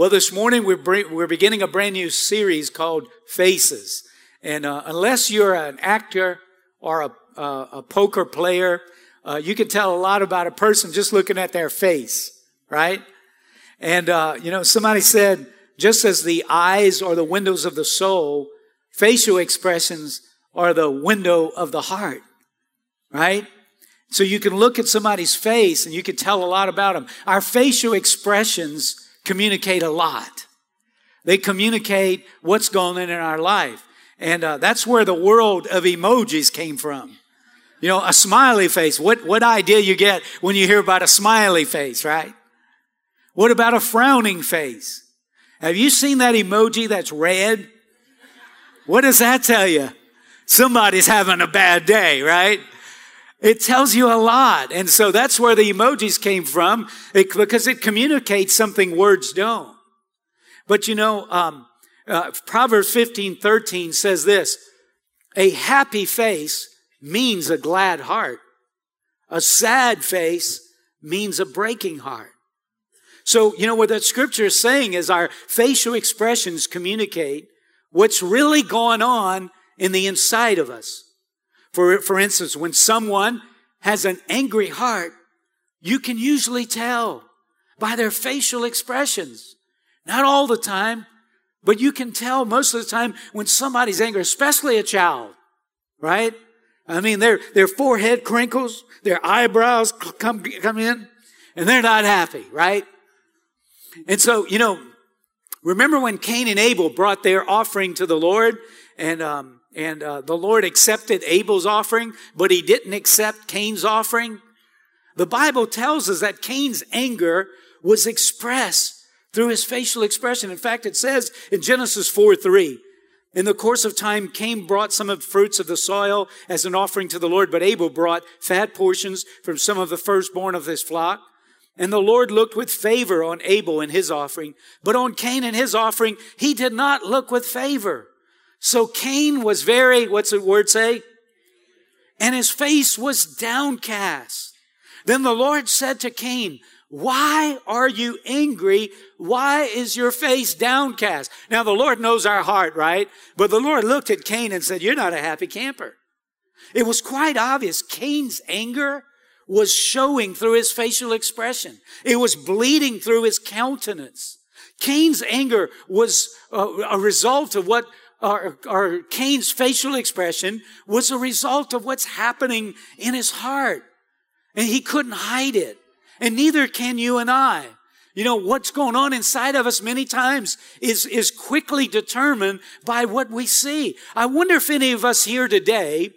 Well, this morning we're, bring, we're beginning a brand new series called Faces. And uh, unless you're an actor or a, uh, a poker player, uh, you can tell a lot about a person just looking at their face, right? And, uh, you know, somebody said, just as the eyes are the windows of the soul, facial expressions are the window of the heart, right? So you can look at somebody's face and you can tell a lot about them. Our facial expressions communicate a lot. They communicate what's going on in our life. And uh, that's where the world of emojis came from. You know, a smiley face. What, what idea you get when you hear about a smiley face, right? What about a frowning face? Have you seen that emoji that's red? What does that tell you? Somebody's having a bad day, right? It tells you a lot. And so that's where the emojis came from it, because it communicates something words don't. But you know, um, uh, Proverbs 15, 13 says this, a happy face means a glad heart. A sad face means a breaking heart. So, you know, what that scripture is saying is our facial expressions communicate what's really going on in the inside of us. For, for instance, when someone has an angry heart, you can usually tell by their facial expressions. Not all the time, but you can tell most of the time when somebody's angry, especially a child, right? I mean, their, their forehead crinkles, their eyebrows come, come in, and they're not happy, right? And so, you know, remember when Cain and Abel brought their offering to the Lord and, um, and uh, the Lord accepted Abel's offering, but he didn't accept Cain's offering. The Bible tells us that Cain's anger was expressed through his facial expression. In fact, it says in Genesis 4 3, in the course of time, Cain brought some of the fruits of the soil as an offering to the Lord, but Abel brought fat portions from some of the firstborn of his flock. And the Lord looked with favor on Abel and his offering, but on Cain and his offering, he did not look with favor. So Cain was very, what's the word say? And his face was downcast. Then the Lord said to Cain, why are you angry? Why is your face downcast? Now the Lord knows our heart, right? But the Lord looked at Cain and said, you're not a happy camper. It was quite obvious. Cain's anger was showing through his facial expression. It was bleeding through his countenance. Cain's anger was a, result of what or, or Cain's facial expression was a result of what's happening in his heart. And he couldn't hide it. And neither can you and I. You know, what's going on inside of us many times is, is quickly determined by what we see. I wonder if any of us here today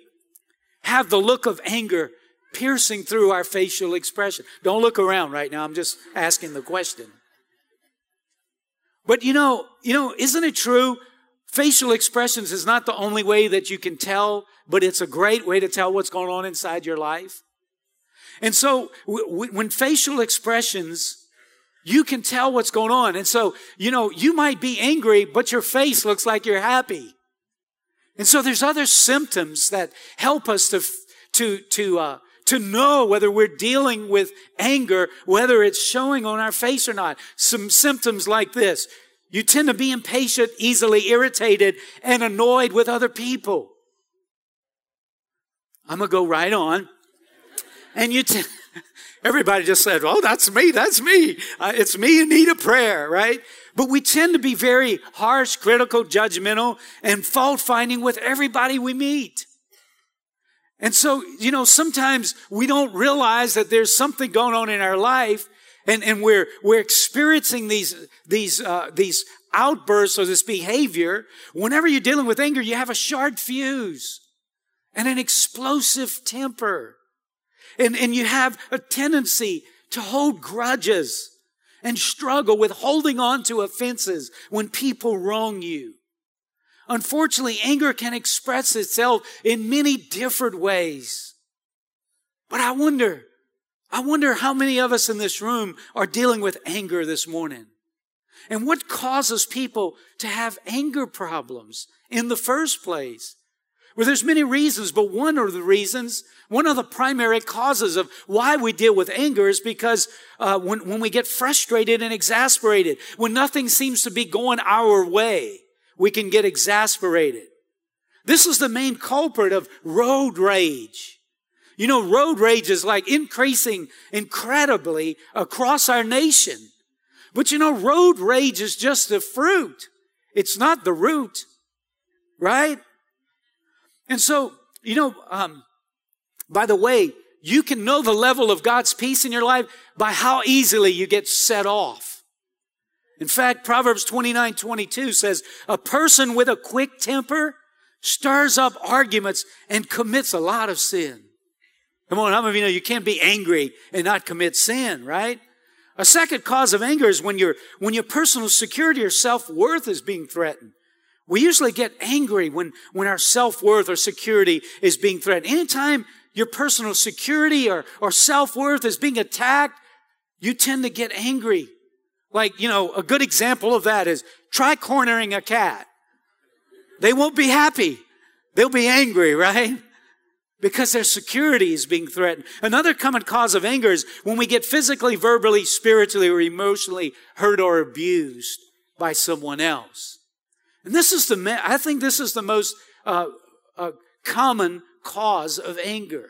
have the look of anger piercing through our facial expression. Don't look around right now. I'm just asking the question. But you know, you know, isn't it true Facial expressions is not the only way that you can tell, but it's a great way to tell what's going on inside your life. And so w- when facial expressions, you can tell what's going on. And so, you know, you might be angry, but your face looks like you're happy. And so there's other symptoms that help us to, to, to, uh, to know whether we're dealing with anger, whether it's showing on our face or not. Some symptoms like this. You tend to be impatient, easily irritated, and annoyed with other people. I'm going to go right on. And you, t- everybody just said, Oh, that's me, that's me. Uh, it's me in need of prayer, right? But we tend to be very harsh, critical, judgmental, and fault finding with everybody we meet. And so, you know, sometimes we don't realize that there's something going on in our life and, and we're, we're experiencing these, these, uh, these outbursts or this behavior. Whenever you're dealing with anger, you have a short fuse and an explosive temper. And, and you have a tendency to hold grudges and struggle with holding on to offenses when people wrong you. Unfortunately, anger can express itself in many different ways. But I wonder, I wonder how many of us in this room are dealing with anger this morning. And what causes people to have anger problems in the first place? Well, there's many reasons, but one of the reasons, one of the primary causes of why we deal with anger is because uh, when, when we get frustrated and exasperated, when nothing seems to be going our way, we can get exasperated. This is the main culprit of road rage. You know, road rage is like increasing incredibly across our nation. But you know, road rage is just the fruit. It's not the root, right? And so, you know, um, by the way, you can know the level of God's peace in your life by how easily you get set off. In fact, Proverbs 29, 22 says, a person with a quick temper stirs up arguments and commits a lot of sin. Come on, how many of you know you can't be angry and not commit sin, right? A second cause of anger is when your, when your personal security or self-worth is being threatened. We usually get angry when, when our self-worth or security is being threatened. Anytime your personal security or, or self-worth is being attacked, you tend to get angry. Like, you know, a good example of that is try cornering a cat. They won't be happy. They'll be angry, right? Because their security is being threatened. Another common cause of anger is when we get physically, verbally, spiritually, or emotionally hurt or abused by someone else. And this is the, I think this is the most uh, uh, common cause of anger.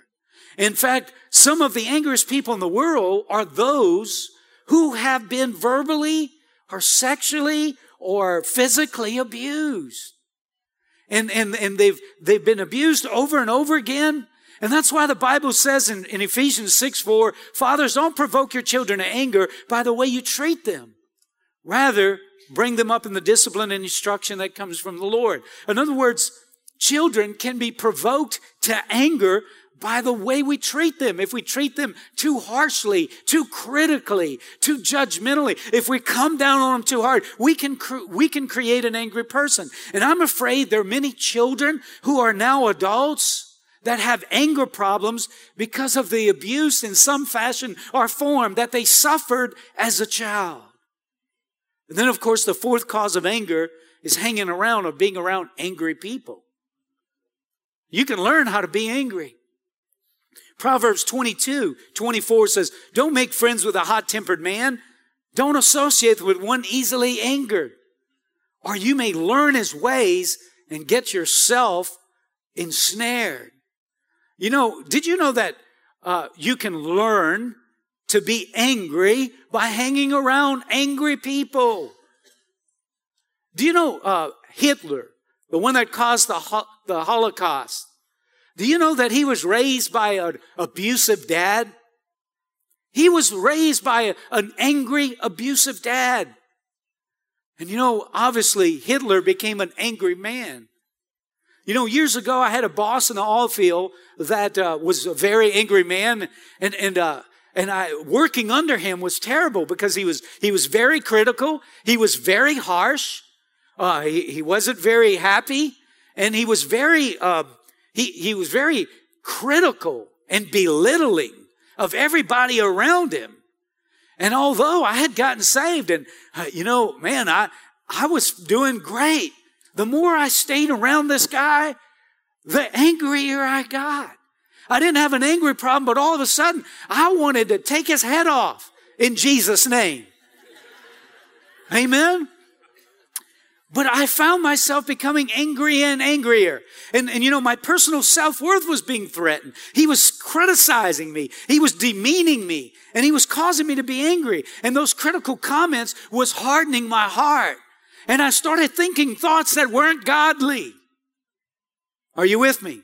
In fact, some of the angriest people in the world are those who have been verbally or sexually or physically abused. And, and, and they've, they've been abused over and over again. And that's why the Bible says in, in Ephesians 6 4, fathers, don't provoke your children to anger by the way you treat them. Rather, bring them up in the discipline and instruction that comes from the Lord. In other words, children can be provoked to anger by the way we treat them. If we treat them too harshly, too critically, too judgmentally, if we come down on them too hard, we can, cre- we can create an angry person. And I'm afraid there are many children who are now adults that have anger problems because of the abuse in some fashion or form that they suffered as a child. And then, of course, the fourth cause of anger is hanging around or being around angry people. You can learn how to be angry. Proverbs 22, 24 says, Don't make friends with a hot tempered man. Don't associate with one easily angered, or you may learn his ways and get yourself ensnared. You know, did you know that uh, you can learn to be angry by hanging around angry people. Do you know uh, Hitler, the one that caused the, ho- the Holocaust? Do you know that he was raised by an abusive dad? He was raised by a, an angry, abusive dad. And you know, obviously, Hitler became an angry man. You know, years ago, I had a boss in the oil field that uh, was a very angry man, and and uh, and I, working under him was terrible because he was, he was very critical. He was very harsh. Uh, he, he wasn't very happy and he was very, uh, he, he was very critical and belittling of everybody around him. And although I had gotten saved and, uh, you know, man, I, I was doing great. The more I stayed around this guy, the angrier I got. I didn't have an angry problem, but all of a sudden I wanted to take his head off in Jesus' name. Amen. But I found myself becoming angrier and angrier. And, and you know, my personal self-worth was being threatened. He was criticizing me. He was demeaning me. And he was causing me to be angry. And those critical comments was hardening my heart. And I started thinking thoughts that weren't godly. Are you with me?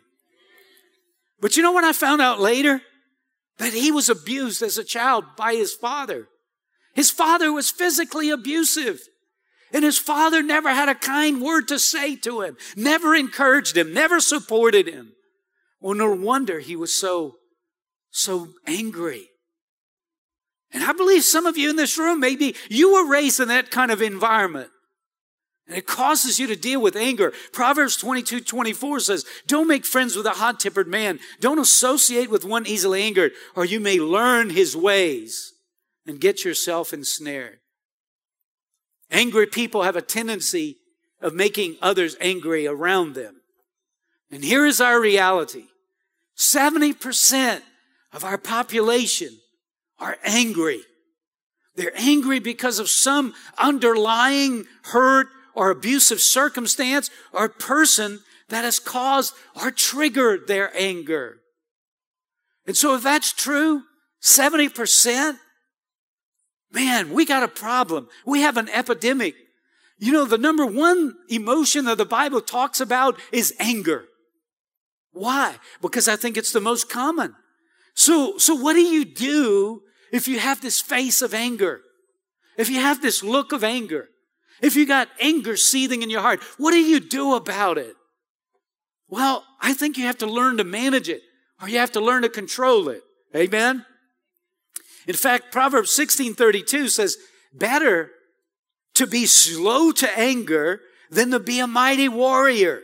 But you know what I found out later? That he was abused as a child by his father. His father was physically abusive. And his father never had a kind word to say to him, never encouraged him, never supported him. Well, no wonder he was so, so angry. And I believe some of you in this room, maybe you were raised in that kind of environment. And it causes you to deal with anger. Proverbs 22, 24 says, don't make friends with a hot tempered man. Don't associate with one easily angered, or you may learn his ways and get yourself ensnared. Angry people have a tendency of making others angry around them. And here is our reality 70% of our population are angry. They're angry because of some underlying hurt or abusive circumstance or person that has caused or triggered their anger. And so if that's true, 70%, man, we got a problem. We have an epidemic. You know, the number one emotion that the Bible talks about is anger. Why? Because I think it's the most common. So, so what do you do if you have this face of anger? If you have this look of anger? If you got anger seething in your heart, what do you do about it? Well, I think you have to learn to manage it or you have to learn to control it. Amen? In fact, Proverbs 16:32 says, "Better to be slow to anger than to be a mighty warrior."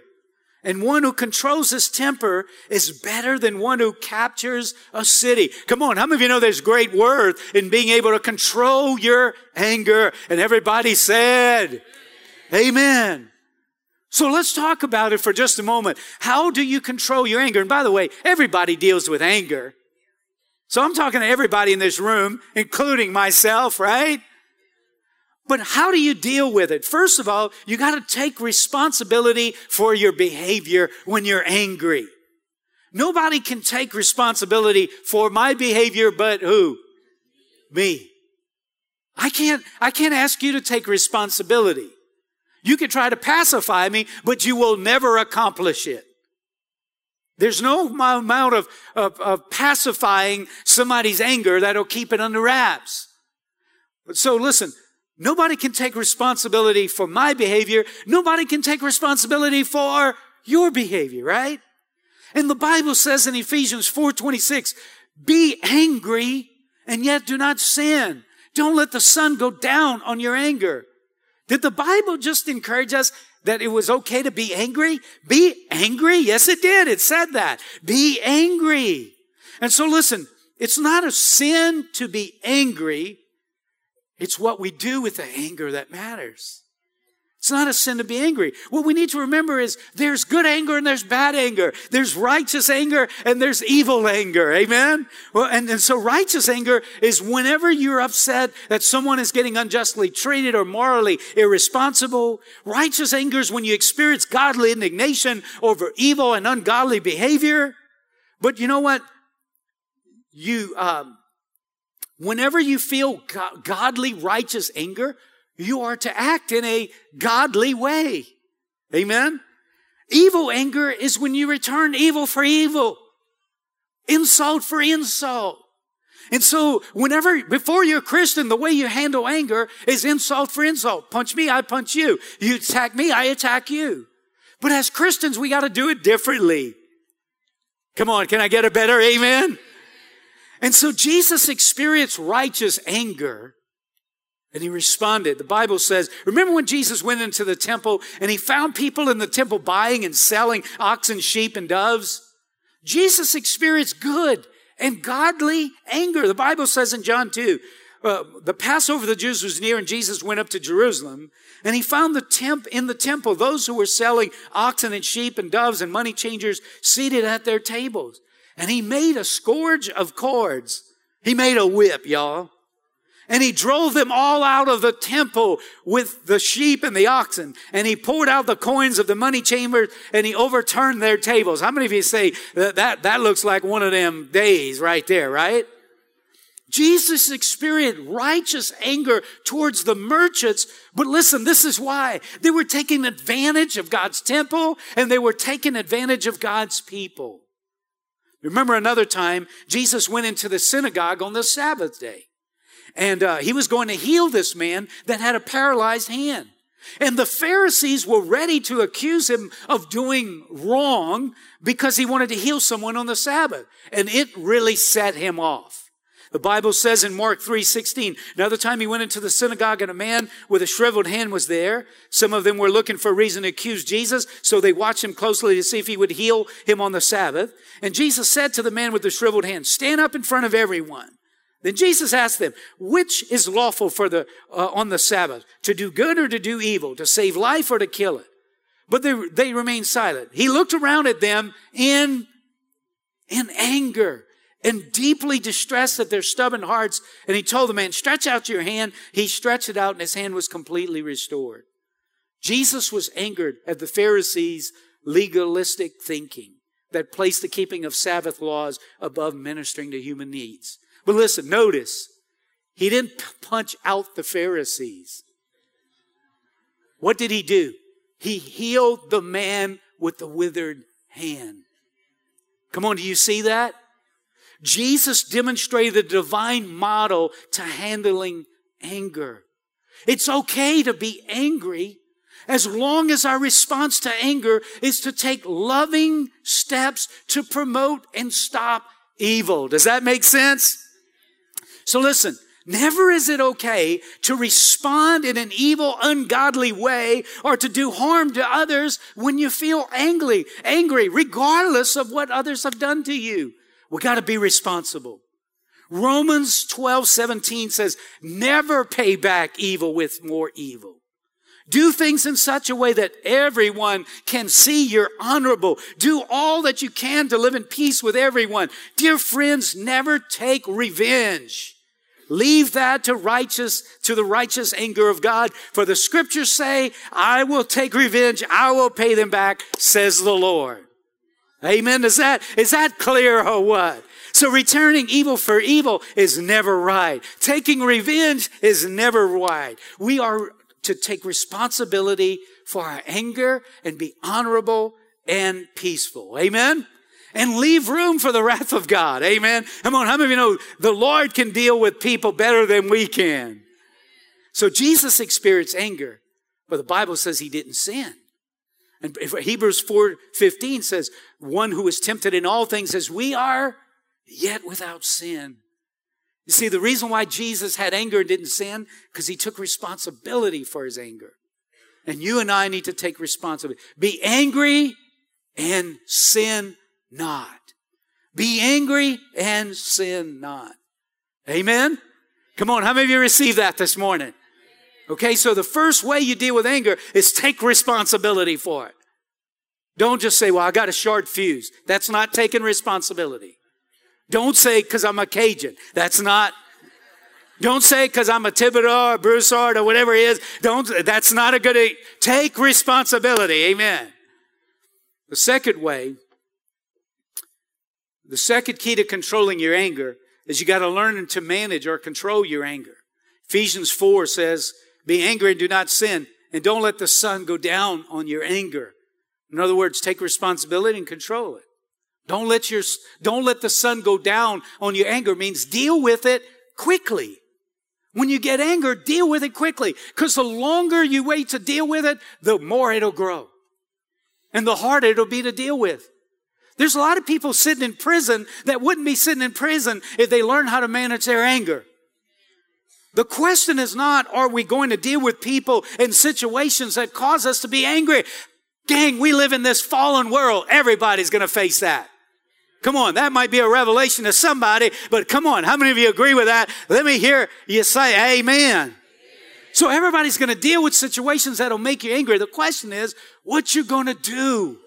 And one who controls his temper is better than one who captures a city. Come on, how many of you know there's great worth in being able to control your anger? And everybody said, Amen. So let's talk about it for just a moment. How do you control your anger? And by the way, everybody deals with anger. So I'm talking to everybody in this room, including myself, right? But how do you deal with it? First of all, you got to take responsibility for your behavior when you're angry. Nobody can take responsibility for my behavior but who? Me. I can't, I can't ask you to take responsibility. You can try to pacify me, but you will never accomplish it. There's no amount of, of, of pacifying somebody's anger that'll keep it under wraps. But so listen, Nobody can take responsibility for my behavior. Nobody can take responsibility for your behavior, right? And the Bible says in Ephesians 4:26, "Be angry and yet do not sin. Don't let the sun go down on your anger." Did the Bible just encourage us that it was okay to be angry? Be angry? Yes, it did. It said that. Be angry. And so listen, it's not a sin to be angry it's what we do with the anger that matters. It's not a sin to be angry. What we need to remember is there's good anger and there's bad anger. There's righteous anger and there's evil anger. Amen? Well, and, and so righteous anger is whenever you're upset that someone is getting unjustly treated or morally irresponsible. Righteous anger is when you experience godly indignation over evil and ungodly behavior. But you know what? You, um, Whenever you feel godly, righteous anger, you are to act in a godly way. Amen? Evil anger is when you return evil for evil, insult for insult. And so, whenever, before you're a Christian, the way you handle anger is insult for insult. Punch me, I punch you. You attack me, I attack you. But as Christians, we got to do it differently. Come on, can I get a better amen? And so Jesus experienced righteous anger and he responded. The Bible says, remember when Jesus went into the temple and he found people in the temple buying and selling oxen, sheep, and doves? Jesus experienced good and godly anger. The Bible says in John 2, uh, the Passover of the Jews was near and Jesus went up to Jerusalem and he found the temp in the temple those who were selling oxen and sheep and doves and money changers seated at their tables. And he made a scourge of cords. He made a whip, y'all. And he drove them all out of the temple with the sheep and the oxen. And he poured out the coins of the money chambers and he overturned their tables. How many of you say that, that, that looks like one of them days right there, right? Jesus experienced righteous anger towards the merchants, but listen, this is why. They were taking advantage of God's temple and they were taking advantage of God's people. Remember another time, Jesus went into the synagogue on the Sabbath day. And uh, he was going to heal this man that had a paralyzed hand. And the Pharisees were ready to accuse him of doing wrong because he wanted to heal someone on the Sabbath. And it really set him off. The Bible says in Mark 3:16, another time he went into the synagogue and a man with a shriveled hand was there. Some of them were looking for a reason to accuse Jesus, so they watched him closely to see if he would heal him on the Sabbath. And Jesus said to the man with the shriveled hand, "Stand up in front of everyone." Then Jesus asked them, "Which is lawful for the uh, on the Sabbath, to do good or to do evil, to save life or to kill it?" but they, they remained silent. He looked around at them in, in anger and deeply distressed at their stubborn hearts. And he told the man, stretch out your hand. He stretched it out and his hand was completely restored. Jesus was angered at the Pharisees' legalistic thinking that placed the keeping of Sabbath laws above ministering to human needs. But listen, notice, he didn't punch out the Pharisees. What did he do? He healed the man with the withered hand. Come on, do you see that? Jesus demonstrated a divine model to handling anger. It's okay to be angry as long as our response to anger is to take loving steps to promote and stop evil. Does that make sense? So listen, Never is it okay to respond in an evil, ungodly way or to do harm to others when you feel angry, angry, regardless of what others have done to you. We gotta be responsible. Romans 12, 17 says, never pay back evil with more evil. Do things in such a way that everyone can see you're honorable. Do all that you can to live in peace with everyone. Dear friends, never take revenge. Leave that to righteous, to the righteous anger of God. For the scriptures say, I will take revenge. I will pay them back, says the Lord. Amen. Is that, is that clear or what? So returning evil for evil is never right. Taking revenge is never right. We are to take responsibility for our anger and be honorable and peaceful. Amen and leave room for the wrath of God. Amen. Come on. How many of you know the Lord can deal with people better than we can? So Jesus experienced anger, but the Bible says he didn't sin. And Hebrews 4 15 says, one who is tempted in all things as we are, yet without sin. You see, the reason why Jesus had anger and didn't sin, because he took responsibility for his anger. And you and I need to take responsibility. Be angry and sin not. Be angry and sin not. Amen? Come on, how many of you received that this morning? Okay, so the first way you deal with anger is take responsibility for it. Don't just say, well, I got a short fuse. That's not taking responsibility. Don't say, cause I'm a Cajun. That's not, don't say, cause I'm a Thibodeau or Broussard or whatever it is. Don't, that's not a good, take responsibility. Amen. The second way the second key to controlling your anger is you got to learn to manage or control your anger. Ephesians 4 says, be angry and do not sin, and don't let the sun go down on your anger. In other words, take responsibility and control it. Don't let your, don't let the sun go down on your anger means deal with it quickly. When you get anger, deal with it quickly. Because the longer you wait to deal with it, the more it'll grow. And the harder it'll be to deal with. There's a lot of people sitting in prison that wouldn't be sitting in prison if they learned how to manage their anger. The question is not, are we going to deal with people in situations that cause us to be angry? Gang, we live in this fallen world. Everybody's going to face that. Come on, that might be a revelation to somebody, but come on, how many of you agree with that? Let me hear you say amen. So everybody's going to deal with situations that'll make you angry. The question is, what you going to do?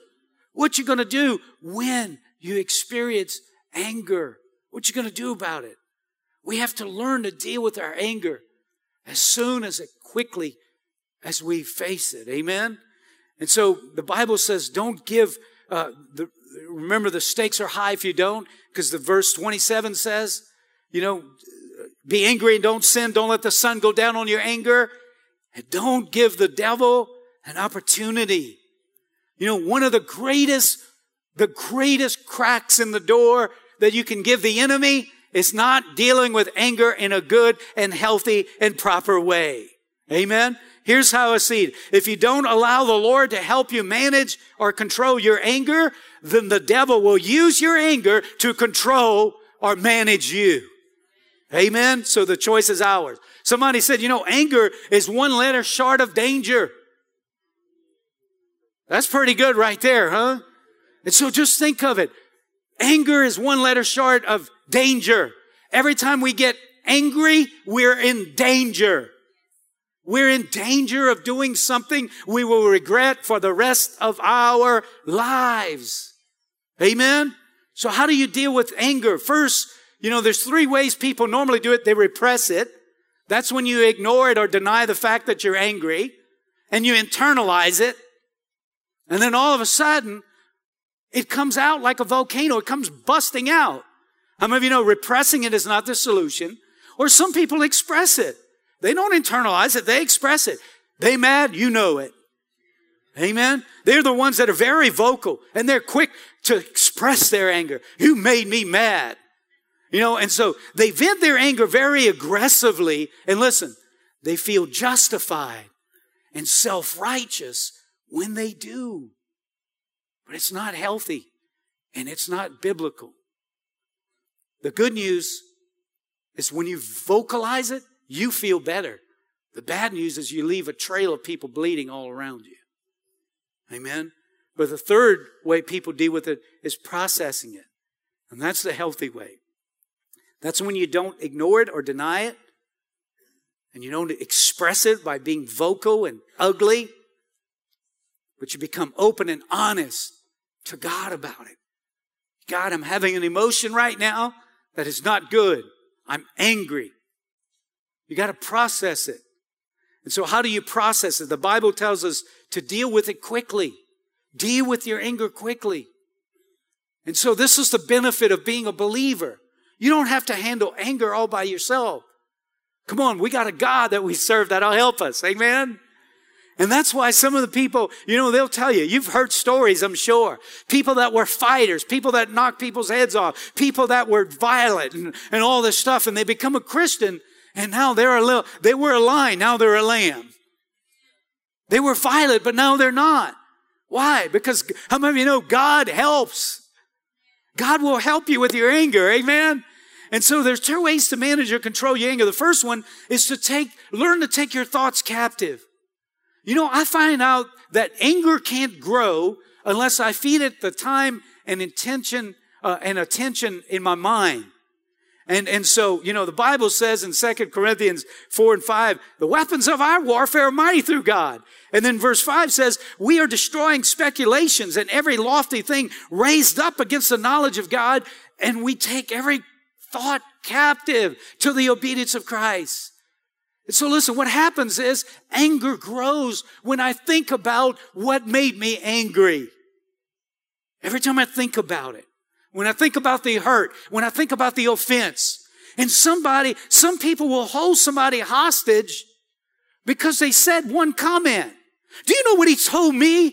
What you going to do when you experience anger? What you going to do about it? We have to learn to deal with our anger as soon as it quickly as we face it. Amen. And so the Bible says, don't give, uh, the, remember the stakes are high if you don't, because the verse 27 says, you know, be angry and don't sin. Don't let the sun go down on your anger. And don't give the devil an opportunity you know, one of the greatest, the greatest cracks in the door that you can give the enemy is not dealing with anger in a good and healthy and proper way. Amen. Here's how I see it. If you don't allow the Lord to help you manage or control your anger, then the devil will use your anger to control or manage you. Amen. So the choice is ours. Somebody said, you know, anger is one letter short of danger. That's pretty good right there, huh? And so just think of it. Anger is one letter short of danger. Every time we get angry, we're in danger. we're in danger of doing something we will regret for the rest of our lives. Amen? So how do you deal with anger? First, you know, there's three ways people normally do it. They repress it. That's when you ignore it or deny the fact that you're angry and you internalize it. And then all of a sudden, it comes out like a volcano. It comes busting out. How many of you know repressing it is not the solution? Or some people express it. They don't internalize it, they express it. They mad, you know it. Amen. They're the ones that are very vocal and they're quick to express their anger. You made me mad. You know, and so they vent their anger very aggressively. And listen, they feel justified and self righteous when they do. But it's not healthy and it's not biblical. The good news is when you vocalize it, you feel better. The bad news is you leave a trail of people bleeding all around you. Amen. But the third way people deal with it is processing it. And that's the healthy way. That's when you don't ignore it or deny it. And you don't express it by being vocal and ugly. But you become open and honest to God about it. God, I'm having an emotion right now that is not good. I'm angry. You got to process it. And so, how do you process it? The Bible tells us to deal with it quickly. Deal with your anger quickly. And so, this is the benefit of being a believer. You don't have to handle anger all by yourself. Come on, we got a God that we serve that'll help us. Amen. And that's why some of the people, you know, they'll tell you, you've heard stories, I'm sure. People that were fighters, people that knocked people's heads off, people that were violent and, and all this stuff, and they become a Christian and now they're a little, they were a lion, now they're a lamb. They were violent, but now they're not. Why? Because how many of you know God helps? God will help you with your anger. Amen. And so there's two ways to manage or control your anger. The first one is to take, learn to take your thoughts captive. You know, I find out that anger can't grow unless I feed it the time and intention uh, and attention in my mind. And, and so, you know, the Bible says in 2 Corinthians 4 and 5, the weapons of our warfare are mighty through God. And then verse 5 says, we are destroying speculations and every lofty thing raised up against the knowledge of God, and we take every thought captive to the obedience of Christ. So listen, what happens is anger grows when I think about what made me angry. Every time I think about it when I think about the hurt, when I think about the offense, and somebody, some people will hold somebody hostage because they said one comment. Do you know what he told me?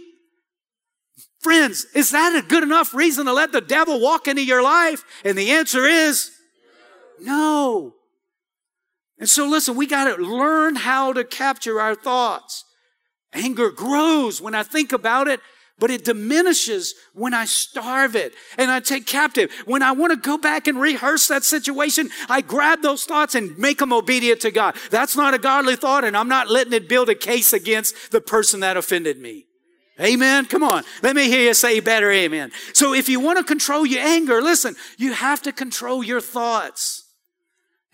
Friends, is that a good enough reason to let the devil walk into your life? And the answer is no. And so listen, we got to learn how to capture our thoughts. Anger grows when I think about it but it diminishes when I starve it and I take captive. When I want to go back and rehearse that situation, I grab those thoughts and make them obedient to God. That's not a godly thought, and I'm not letting it build a case against the person that offended me. Amen. Come on. Let me hear you say better amen. So if you want to control your anger, listen, you have to control your thoughts.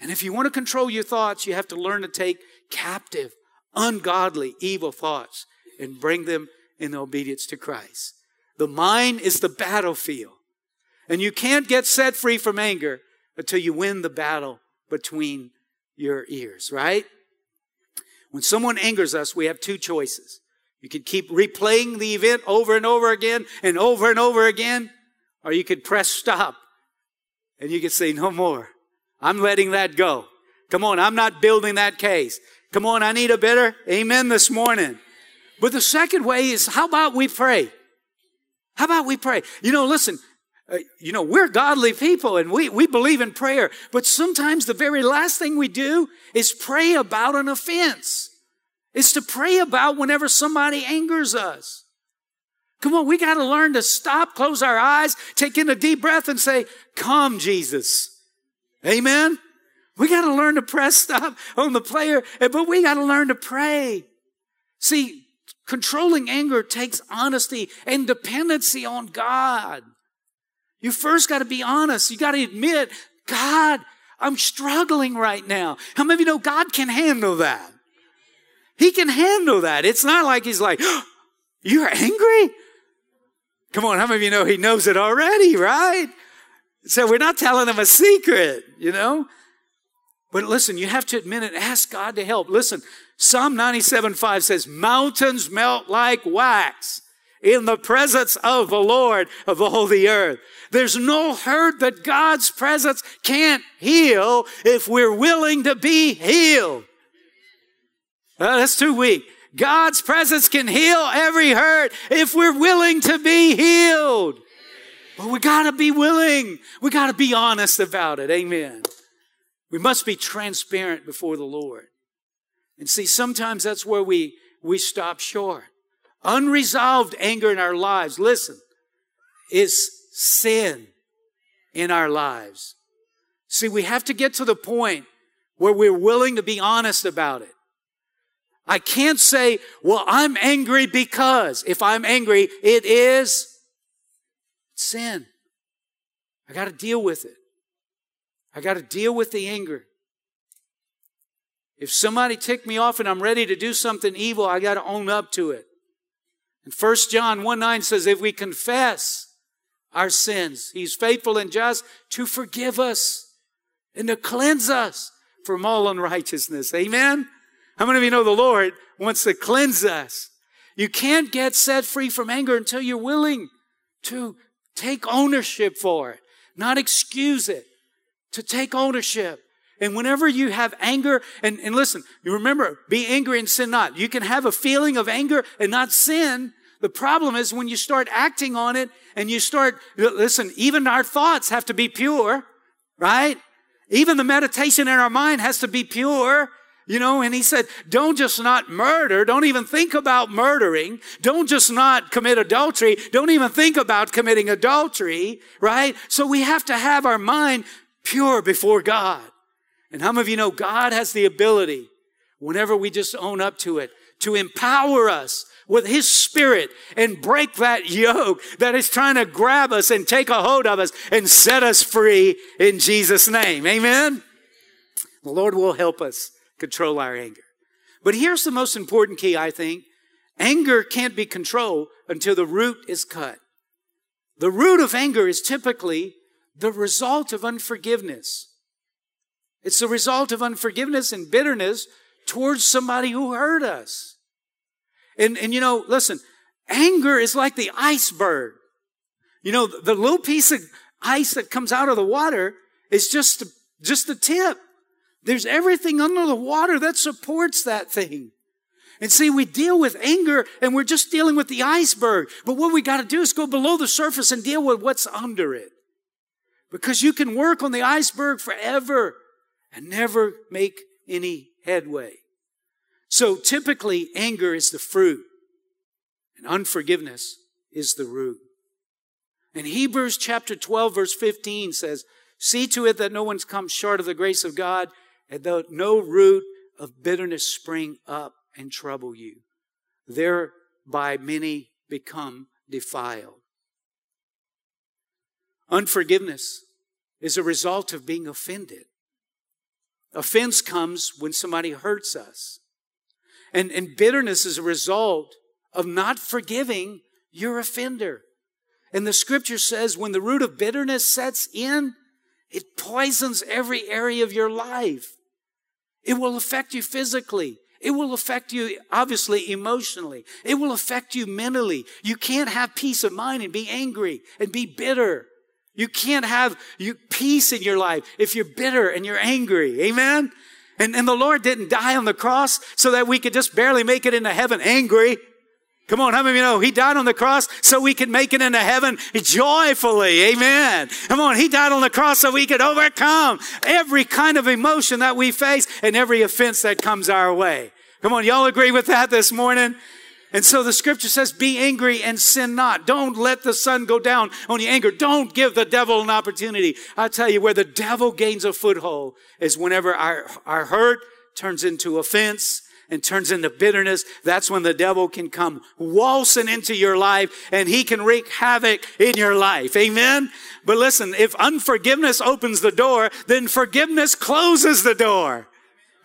And if you want to control your thoughts, you have to learn to take captive ungodly, evil thoughts and bring them in obedience to Christ. The mind is the battlefield. And you can't get set free from anger until you win the battle between your ears, right? When someone angers us, we have two choices. You can keep replaying the event over and over again and over and over again, or you could press stop and you could say, no more. I'm letting that go. Come on, I'm not building that case. Come on, I need a better amen this morning. But the second way is how about we pray? How about we pray? You know, listen, uh, you know, we're godly people and we, we believe in prayer, but sometimes the very last thing we do is pray about an offense. It's to pray about whenever somebody angers us. Come on, we got to learn to stop, close our eyes, take in a deep breath and say, Come, Jesus. Amen. We got to learn to press stop on the player, eh, but we got to learn to pray. See, Controlling anger takes honesty and dependency on God. You first got to be honest. You got to admit, God, I'm struggling right now. How many of you know God can handle that? He can handle that. It's not like he's like, oh, you're angry? Come on, how many of you know he knows it already, right? So we're not telling them a secret, you know? But listen, you have to admit it. Ask God to help. Listen, Psalm 97 5 says, Mountains melt like wax in the presence of the Lord of all the earth. There's no hurt that God's presence can't heal if we're willing to be healed. Uh, that's too weak. God's presence can heal every hurt if we're willing to be healed. But we gotta be willing. We gotta be honest about it. Amen. We must be transparent before the Lord. And see, sometimes that's where we, we stop short. Unresolved anger in our lives, listen, is sin in our lives. See, we have to get to the point where we're willing to be honest about it. I can't say, well, I'm angry because if I'm angry, it is sin. I got to deal with it. I got to deal with the anger. If somebody ticked me off and I'm ready to do something evil, I got to own up to it. And 1 John 1 9 says, if we confess our sins, He's faithful and just to forgive us and to cleanse us from all unrighteousness. Amen? How many of you know the Lord wants to cleanse us? You can't get set free from anger until you're willing to take ownership for it, not excuse it, to take ownership. And whenever you have anger, and, and listen, you remember, be angry and sin not. You can have a feeling of anger and not sin. The problem is when you start acting on it and you start, listen, even our thoughts have to be pure, right? Even the meditation in our mind has to be pure. You know, and he said, don't just not murder. Don't even think about murdering. Don't just not commit adultery. Don't even think about committing adultery, right? So we have to have our mind pure before God. And how many of you know God has the ability, whenever we just own up to it, to empower us with His Spirit and break that yoke that is trying to grab us and take a hold of us and set us free in Jesus' name. Amen? The Lord will help us control our anger. But here's the most important key, I think. Anger can't be controlled until the root is cut. The root of anger is typically the result of unforgiveness. It's the result of unforgiveness and bitterness towards somebody who hurt us. And, and you know, listen, anger is like the iceberg. You know, the little piece of ice that comes out of the water is just, just the tip. There's everything under the water that supports that thing. And see, we deal with anger and we're just dealing with the iceberg. But what we got to do is go below the surface and deal with what's under it. Because you can work on the iceberg forever and never make any headway. So typically, anger is the fruit and unforgiveness is the root. And Hebrews chapter 12 verse 15 says, See to it that no one comes short of the grace of God, and though no root of bitterness spring up and trouble you. Thereby many become defiled. Unforgiveness is a result of being offended. Offense comes when somebody hurts us. And, and bitterness is a result of not forgiving your offender. And the scripture says when the root of bitterness sets in, it poisons every area of your life. It will affect you physically. It will affect you, obviously, emotionally. It will affect you mentally. You can't have peace of mind and be angry and be bitter. You can't have peace in your life if you're bitter and you're angry. Amen? And, and the Lord didn't die on the cross so that we could just barely make it into heaven angry. Come on, how many of you know He died on the cross so we could make it into heaven joyfully? Amen. Come on, He died on the cross so we could overcome every kind of emotion that we face and every offense that comes our way. Come on, y'all agree with that this morning? And so the scripture says, be angry and sin not. Don't let the sun go down on your anger. Don't give the devil an opportunity. I tell you, where the devil gains a foothold is whenever our, our hurt turns into offense and turns into bitterness, that's when the devil can come waltzing into your life and he can wreak havoc in your life. Amen? But listen, if unforgiveness opens the door, then forgiveness closes the door.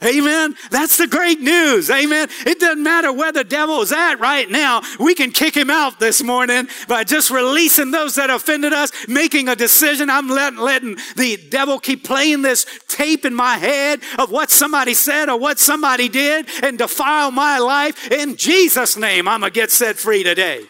Amen. That's the great news. Amen. It doesn't matter where the devil is at right now. We can kick him out this morning by just releasing those that offended us, making a decision. I'm letting, letting the devil keep playing this tape in my head of what somebody said or what somebody did and defile my life. In Jesus' name, I'm going to get set free today.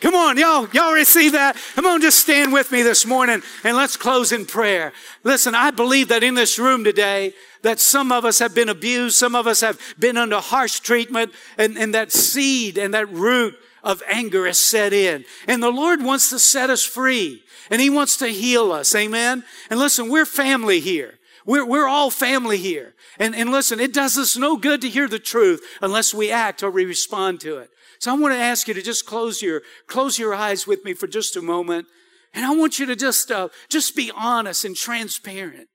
Come on, y'all, y'all receive that? Come on, just stand with me this morning and let's close in prayer. Listen, I believe that in this room today, that some of us have been abused, some of us have been under harsh treatment, and, and that seed and that root of anger has set in. And the Lord wants to set us free, and He wants to heal us. Amen? And listen, we're family here. We're, we're all family here. And, and listen, it does us no good to hear the truth unless we act or we respond to it. So I want to ask you to just close your, close your eyes with me for just a moment. And I want you to just, uh, just be honest and transparent.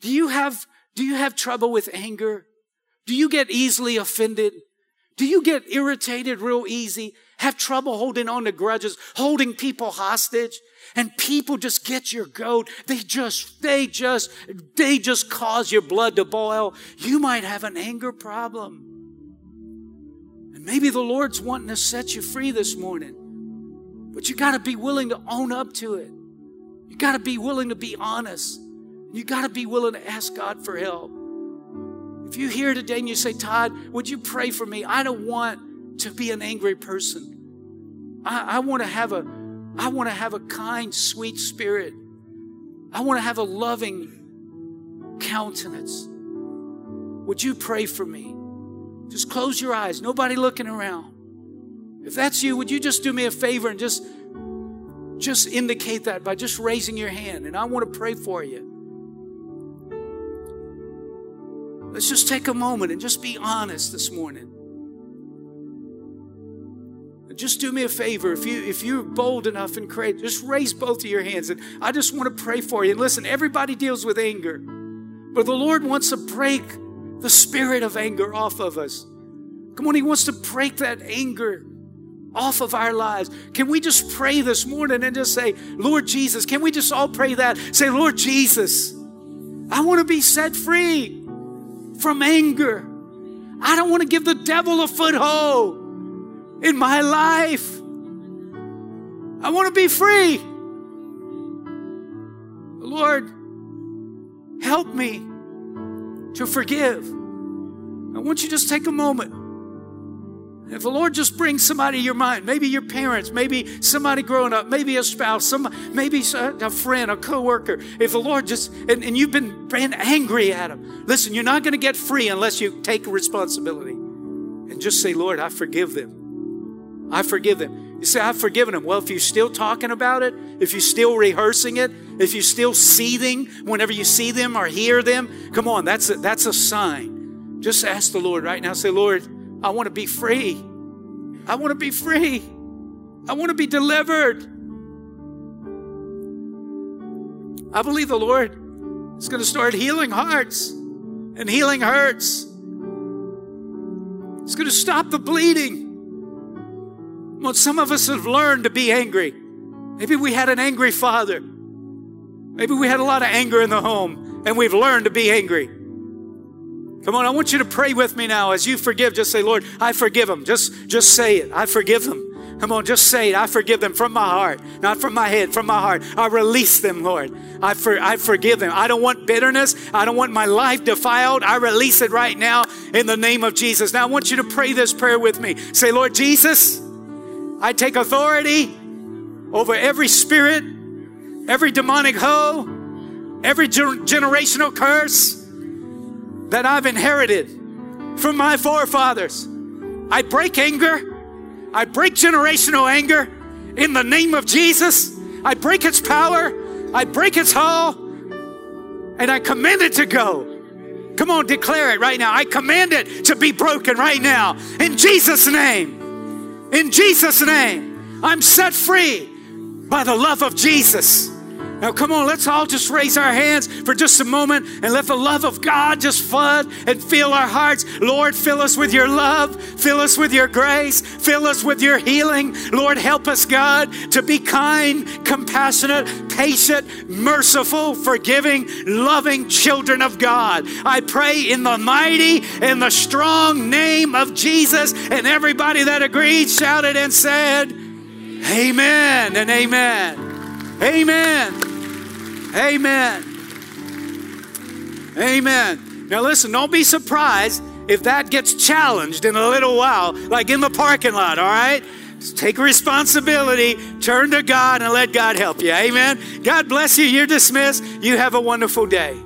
Do you have, do you have trouble with anger? Do you get easily offended? Do you get irritated real easy? Have trouble holding on to grudges, holding people hostage? And people just get your goat. They just, they just, they just cause your blood to boil. You might have an anger problem. And maybe the Lord's wanting to set you free this morning. But you got to be willing to own up to it. You got to be willing to be honest. You got to be willing to ask God for help. If you're here today and you say, Todd, would you pray for me? I don't want to be an angry person. I, I want to have a I want to have a kind, sweet spirit. I want to have a loving countenance. Would you pray for me? Just close your eyes, nobody looking around. If that's you, would you just do me a favor and just just indicate that by just raising your hand and I want to pray for you. Let's just take a moment and just be honest this morning. Just do me a favor. If you if you're bold enough and courageous, just raise both of your hands. And I just want to pray for you. And listen, everybody deals with anger. But the Lord wants to break the spirit of anger off of us. Come on, He wants to break that anger off of our lives. Can we just pray this morning and just say, Lord Jesus, can we just all pray that? Say, Lord Jesus, I want to be set free from anger. I don't want to give the devil a foothold in my life. I want to be free. Lord, help me to forgive. I want you to just take a moment. If the Lord just brings somebody to your mind, maybe your parents, maybe somebody growing up, maybe a spouse, some, maybe a friend, a coworker. If the Lord just, and, and you've been, been angry at him, listen, you're not going to get free unless you take responsibility and just say, Lord, I forgive them. I forgive them. You say, I've forgiven them. Well, if you're still talking about it, if you're still rehearsing it, if you're still seething whenever you see them or hear them, come on, that's a, that's a sign. Just ask the Lord right now. Say, Lord, I want to be free. I want to be free. I want to be delivered. I believe the Lord is going to start healing hearts and healing hurts. It's going to stop the bleeding. Well, some of us have learned to be angry. Maybe we had an angry father. Maybe we had a lot of anger in the home and we've learned to be angry. Come on, I want you to pray with me now as you forgive. Just say, Lord, I forgive them. Just, just say it. I forgive them. Come on, just say it. I forgive them from my heart, not from my head, from my heart. I release them, Lord. I, for, I forgive them. I don't want bitterness. I don't want my life defiled. I release it right now in the name of Jesus. Now, I want you to pray this prayer with me. Say, Lord Jesus, I take authority over every spirit, every demonic hoe, every generational curse that I've inherited from my forefathers. I break anger. I break generational anger in the name of Jesus. I break its power. I break its hold. And I command it to go. Come on, declare it right now. I command it to be broken right now. In Jesus' name. In Jesus' name. I'm set free by the love of Jesus. Now, come on, let's all just raise our hands for just a moment and let the love of God just flood and fill our hearts. Lord, fill us with your love, fill us with your grace, fill us with your healing. Lord, help us, God, to be kind, compassionate, patient, merciful, forgiving, loving children of God. I pray in the mighty and the strong name of Jesus. And everybody that agreed shouted and said, Amen and amen. Amen. Amen. Amen. Now listen, don't be surprised if that gets challenged in a little while, like in the parking lot, all right? Take responsibility, turn to God, and let God help you. Amen. God bless you. You're dismissed. You have a wonderful day.